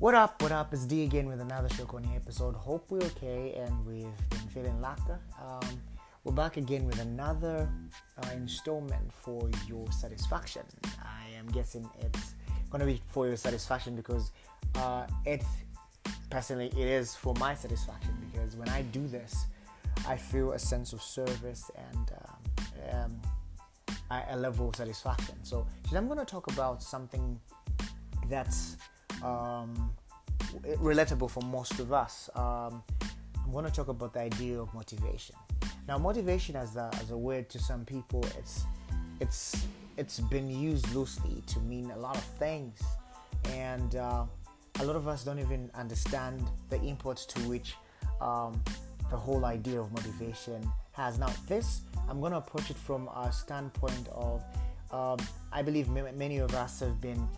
What up, what up? It's D again with another Shokoni episode. Hope we're okay and we've been feeling laughter. Um, we're back again with another uh, installment for your satisfaction. I am guessing it's to be for your satisfaction because uh, it, personally, it is for my satisfaction because when I do this, I feel a sense of service and um, um, a level of satisfaction. So today I'm going to talk about something that's um, relatable for most of us. Um, I'm going to talk about the idea of motivation. Now, motivation as a, as a word to some people, it's it's it's been used loosely to mean a lot of things, and uh, a lot of us don't even understand the import to which um, the whole idea of motivation has. Now, this I'm going to approach it from a standpoint of um, I believe many of us have been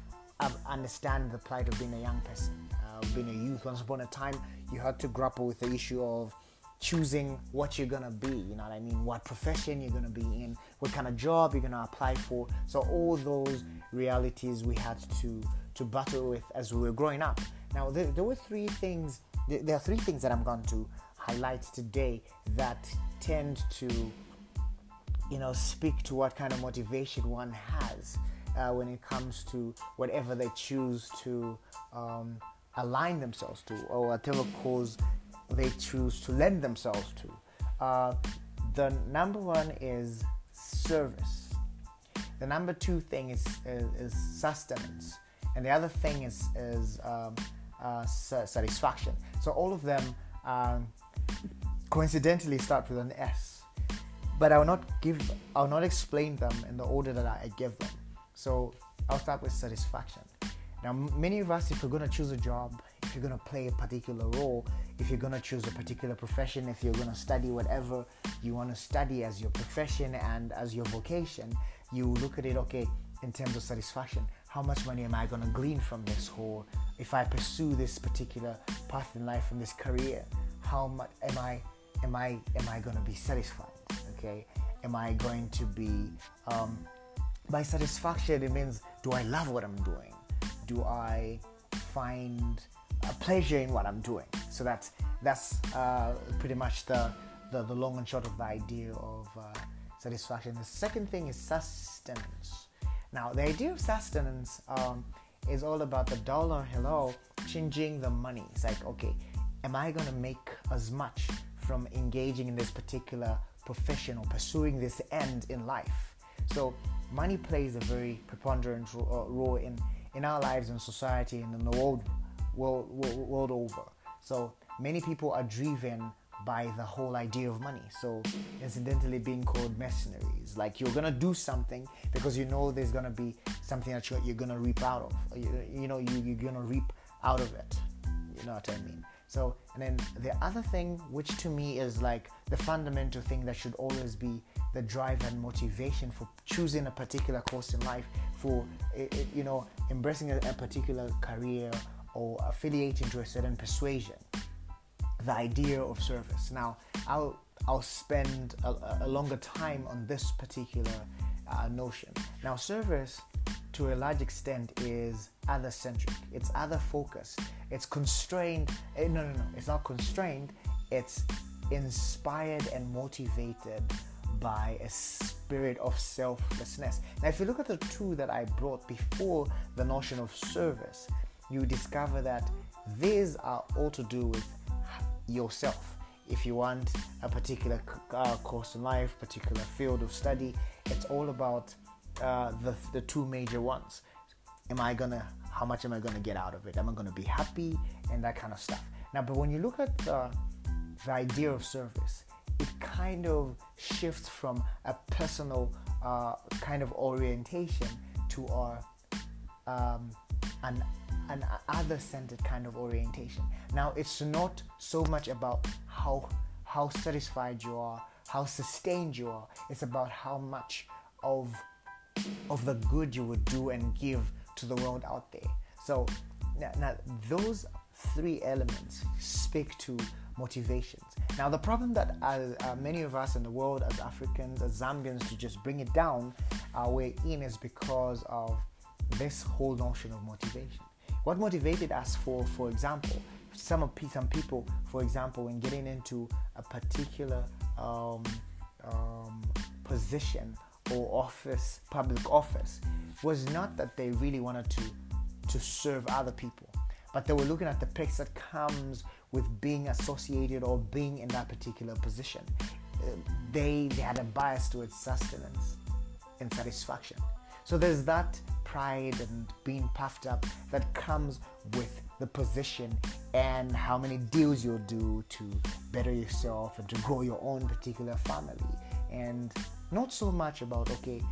understand the plight of being a young person, uh, being a youth. Once upon a time, you had to grapple with the issue of choosing what you're gonna be. You know what I mean? What profession you're gonna be in, what kind of job you're gonna apply for. So all those realities we had to to battle with as we were growing up. Now there, there were three things. There, there are three things that I'm going to highlight today that tend to you know speak to what kind of motivation one has uh, when it comes to whatever they choose to um, align themselves to or whatever cause they choose to lend themselves to. Uh, the number one is service. The number two thing is, is, is sustenance, and the other thing is is um, uh, satisfaction. So all of them um, coincidentally start with an S, but I will not give I will not explain them in the order that I give them. So I'll start with satisfaction. Now, many of us, if you're going to choose a job, if you're going to play a particular role, if you're going to choose a particular profession, if you're going to study whatever you want to study as your profession and as your vocation, you look at it, okay, in terms of satisfaction, how much money am I going to glean from this? Or if I pursue this particular path in life, from this career, how much am I, am I, am I going to be satisfied? Okay, am I going to be um, by satisfaction, it means do I love what I'm doing? Do I find a pleasure in what I'm doing? So that's that's uh, pretty much the, the, the long and short of the idea of uh, satisfaction. The second thing is sustenance. Now, the idea of sustenance um, is all about the dollar. Hello, changing the money. It's like okay, am I gonna make as much from engaging in this particular profession or pursuing this end in life? So money plays a very preponderant uh, role in, in our lives and society and in the world, world, world, over. So many people are driven by the whole idea of money. So, incidentally, being called mercenaries, like you're gonna do something because you know there's gonna be something that you're, you're gonna reap out of. You, you know, you, you're gonna reap out of it. You know what I mean? So, and then the other thing, which to me is like the fundamental thing that should always be the drive and motivation for choosing a particular course in life, for you know embracing a, a particular career or affiliating to a certain persuasion. The idea of service. Now, I'll I'll spend a, a longer time on this particular uh, notion. Now, service to a large extent is other centric, it's other focused, it's constrained. Eh, no, no, no, it's not constrained, it's inspired and motivated by a spirit of selflessness. Now, if you look at the two that I brought before the notion of service, you discover that these are all to do with yourself. If you want a particular uh, course in life, particular field of study, it's all about uh, the, the two major ones. Am I gonna, how much am I gonna get out of it? Am I gonna be happy? And that kind of stuff. Now, but when you look at the, the idea of service, it kind of shifts from a personal uh, kind of orientation to our um, an, an other centered kind of orientation. Now, it's not so much about how how satisfied you are, how sustained you are. It's about how much of of the good you would do and give to the world out there. So now, now those three elements speak to motivations. Now, the problem that as, uh, many of us in the world, as Africans, as Zambians, to just bring it down our way in is because of this whole notion of motivation. What motivated us for, for example, some of some people, for example, in getting into a particular um, um, position or office, public office, was not that they really wanted to to serve other people, but they were looking at the perks that comes with being associated or being in that particular position. Uh, they, they had a bias towards sustenance and satisfaction. So there's that pride and being puffed up that comes with the position and how many deals you'll do to better yourself and to grow your own particular family. And not so much about, okay,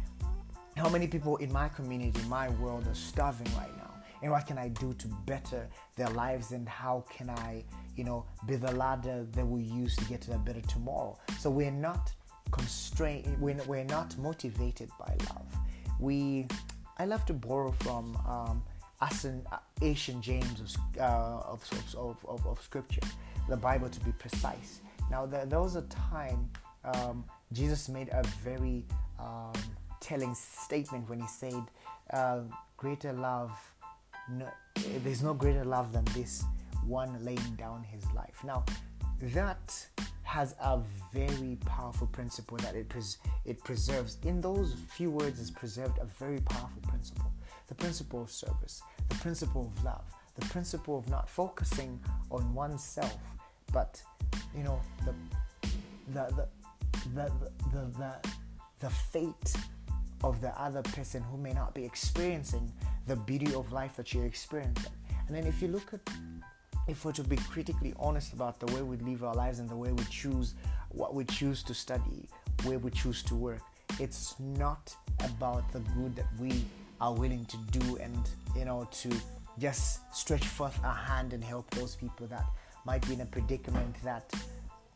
how many people in my community, my world, are starving right now? And what can I do to better their lives? And how can I, you know, be the ladder that we use to get to a better tomorrow? So we're not constrained, we're, we're not motivated by love. We, I love to borrow from um, Asian, Asian James of, uh, of, of, of, of, scripture, the Bible to be precise. Now, there, there was a time um, Jesus made a very um, telling statement when he said, uh, Greater love, no, there's no greater love than this one laying down his life. Now, that has a very powerful principle that it, pres- it preserves. In those few words, is preserved a very powerful principle the principle of service, the principle of love, the principle of not focusing on oneself, but you know the the the the the, the, the fate of the other person who may not be experiencing the beauty of life that you're experiencing. And then if you look at if we're to be critically honest about the way we live our lives and the way we choose what we choose to study, where we choose to work, it's not about the good that we are willing to do and you know to just stretch forth a hand and help those people that might be in a predicament that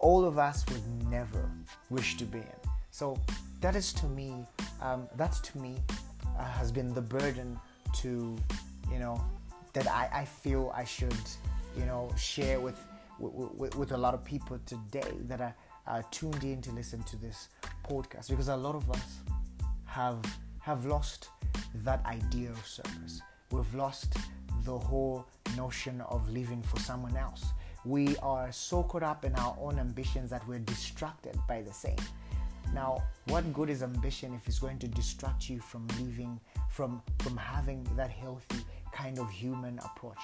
all of us would never wish to be in. So that is to me, um, that's to me uh, has been the burden to, you know, that I, I feel I should, you know, share with, with, with a lot of people today that are, are tuned in to listen to this podcast because a lot of us have have lost that idea of service. We've lost the whole notion of living for someone else. We are so caught up in our own ambitions that we're distracted by the same. Now, what good is ambition if it's going to distract you from living, from from having that healthy kind of human approach,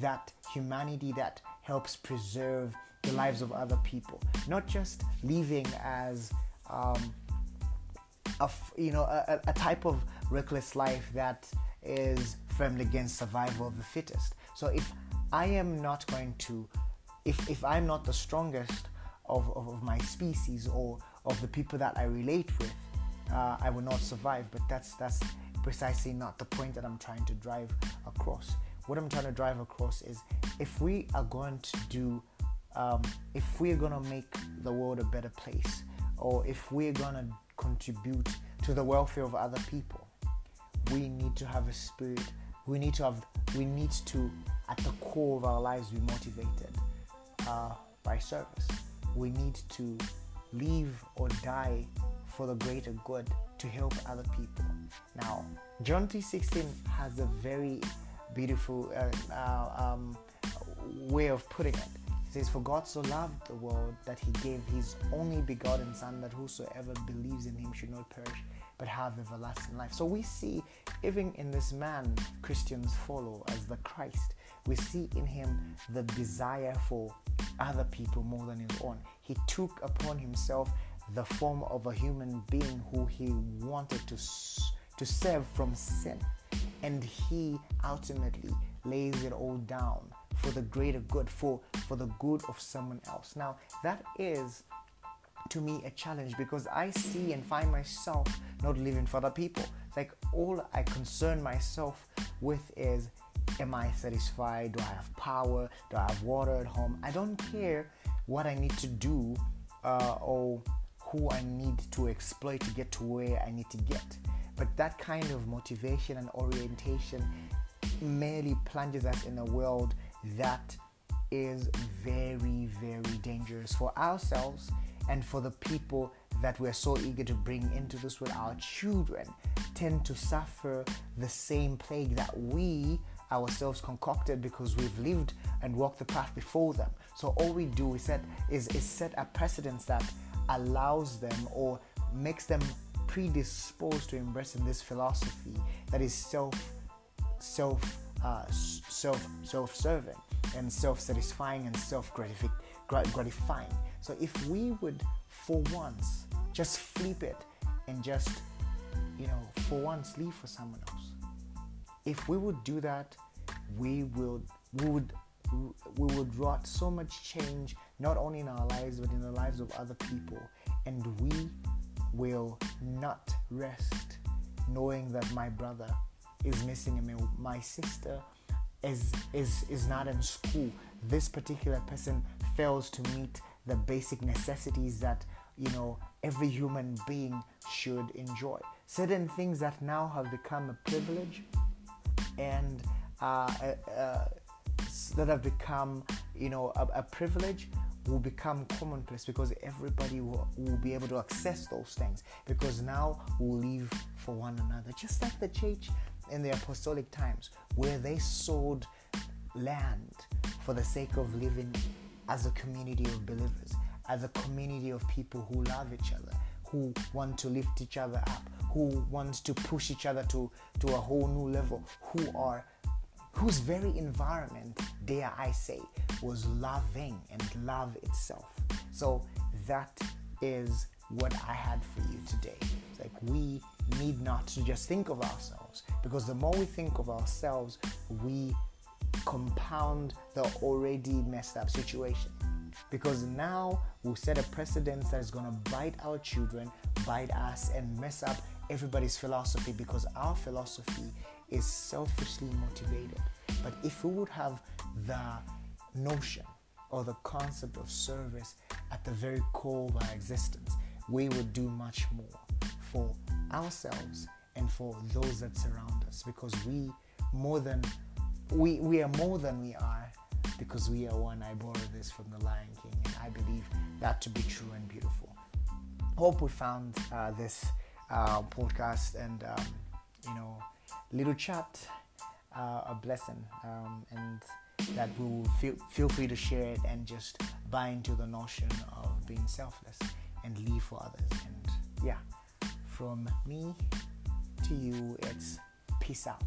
that humanity that helps preserve the lives of other people, not just living as um, a, you know a, a type of reckless life that is firmly against survival of the fittest. So if I am not going to, if, if I'm not the strongest of, of, of my species or of the people that I relate with, uh, I will not survive. But that's that's precisely not the point that I'm trying to drive across. What I'm trying to drive across is if we are going to do, um, if we're going to make the world a better place, or if we're going to contribute to the welfare of other people, we need to have a spirit. We need to have. We need to, at the core of our lives, be motivated uh, by service. We need to live or die for the greater good to help other people. Now, John 3:16 has a very beautiful uh, uh, um, way of putting it. It says, "For God so loved the world that He gave His only begotten Son, that whosoever believes in Him should not perish, but have everlasting life. So we see, even in this man, Christians follow as the Christ. We see in him the desire for other people more than his own. He took upon himself the form of a human being who he wanted to, to serve from sin. And he ultimately lays it all down for the greater good, for, for the good of someone else. Now, that is to me a challenge because I see and find myself not living for other people. It's like all I concern myself with is am I satisfied? Do I have power? Do I have water at home? I don't care what I need to do uh, or who I need to exploit to get to where I need to get. But that kind of motivation and orientation merely plunges us in a world that is very, very dangerous for ourselves and for the people that we're so eager to bring into this world, our children tend to suffer the same plague that we ourselves concocted because we've lived and walked the path before them. So all we do is set is, is set a precedence that allows them or makes them predisposed to embracing this philosophy that is self self uh, self self-serving and self-satisfying and self-gratifying. So if we would for once just flip it and just you know for once leave for someone else. If we would do that, we will we would we would wrought so much change not only in our lives but in the lives of other people. And we will not rest knowing that my brother is missing a meal my sister is is is not in school. This particular person fails to meet the basic necessities that you know every human being should enjoy. Certain things that now have become a privilege and uh, uh, uh that have become you know a, a privilege will become commonplace because everybody will, will be able to access those things because now we'll live for one another. Just like the church in the apostolic times where they sold land for the sake of living as a community of believers as a community of people who love each other who want to lift each other up who want to push each other to, to a whole new level who are whose very environment, dare I say, was loving and love itself. So that is what I had for you today. It's like we need not to just think of ourselves because the more we think of ourselves, we compound the already messed up situation. Because now we'll set a precedence that is going to bite our children, bite us, and mess up everybody's philosophy because our philosophy is selfishly motivated. But if we would have the notion or the concept of service at the very core of our existence, we would do much more for ourselves and for those that surround us because we more than we, we are more than we are because we are one. I borrow this from the Lion King, and I believe that to be true and beautiful. Hope we found uh, this uh, podcast and um, you know little chat uh, a blessing um, and that we will feel, feel free to share it and just buy into the notion of being selfless and live for others and yeah from me to you it's peace out